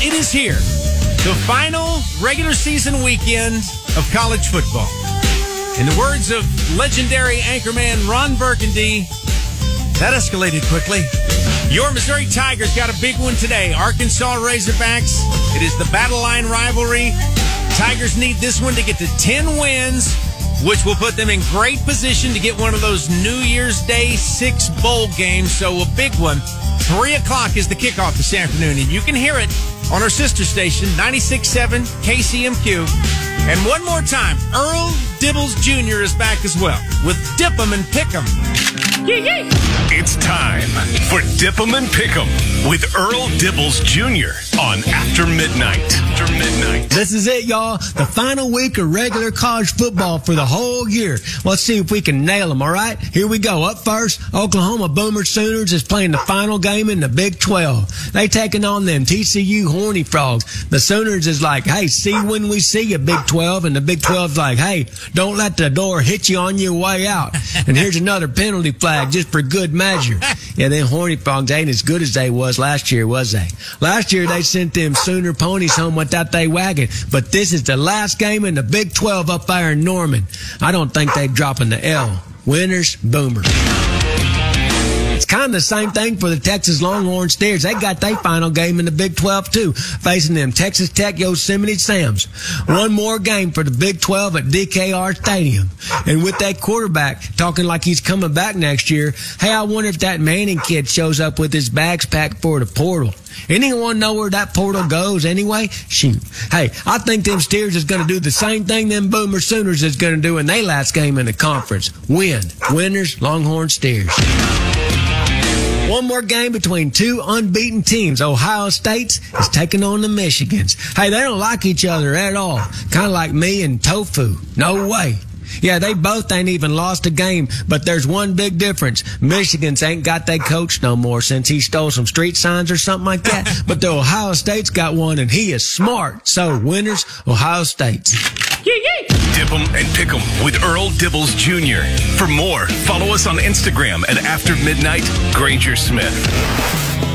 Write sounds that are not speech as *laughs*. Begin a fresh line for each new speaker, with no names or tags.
it is here. The final regular season weekend of college football. In the words of legendary anchorman Ron Burgundy, that escalated quickly. Your Missouri Tigers got a big one today. Arkansas Razorbacks. It is the battle line rivalry. Tigers need this one to get to 10 wins, which will put them in great position to get one of those New Year's Day six bowl games. So a big one. Three o'clock is the kickoff this afternoon, and you can hear it on our sister station, 96.7 KCMQ. And one more time, Earl Dibbles Jr. is back as well with Dip 'em and Pick 'em.
It's time for Dip 'em and Pick 'em with Earl Dibbles Jr. on After Midnight. After Midnight.
This is it, y'all. The final week of regular college football for the whole year. Let's see if we can nail them, all right? Here we go. Up first, Oklahoma Boomer Sooners is playing the final game in the Big 12. They taking on them TCU Horny Frogs. The Sooners is like, hey, see when we see you, Big 12. And the Big 12's like, hey, don't let the door hit you on your way out. And here's another penalty flag just for good measure. *laughs* Yeah, them Horny Frogs ain't as good as they was last year, was they? Last year they sent them Sooner ponies home without they wagon. But this is the last game in the Big 12 up there in Norman. I don't think they dropping the L. Winners, Boomers. It's kind of the same thing for the Texas Longhorn Steers. They got their final game in the Big 12 too, facing them Texas Tech Yosemite Sams. One more game for the Big 12 at DKR Stadium. And with that quarterback talking like he's coming back next year, hey, I wonder if that Manning kid shows up with his bags packed for the portal. Anyone know where that portal goes anyway? Shoot. Hey, I think them Steers is going to do the same thing them Boomer Sooners is going to do in their last game in the conference. Win. Winners, Longhorn Steers. One more game between two unbeaten teams. Ohio State is taking on the Michigans. Hey, they don't like each other at all. Kind of like me and Tofu. No way. Yeah, they both ain't even lost a game, but there's one big difference. Michigan's ain't got their coach no more since he stole some street signs or something like that. *laughs* but the Ohio State's got one and he is smart. So winners, Ohio State.
Dip 'em and Pick 'em with Earl Dibbles Jr. For more, follow us on Instagram at After Midnight Granger Smith.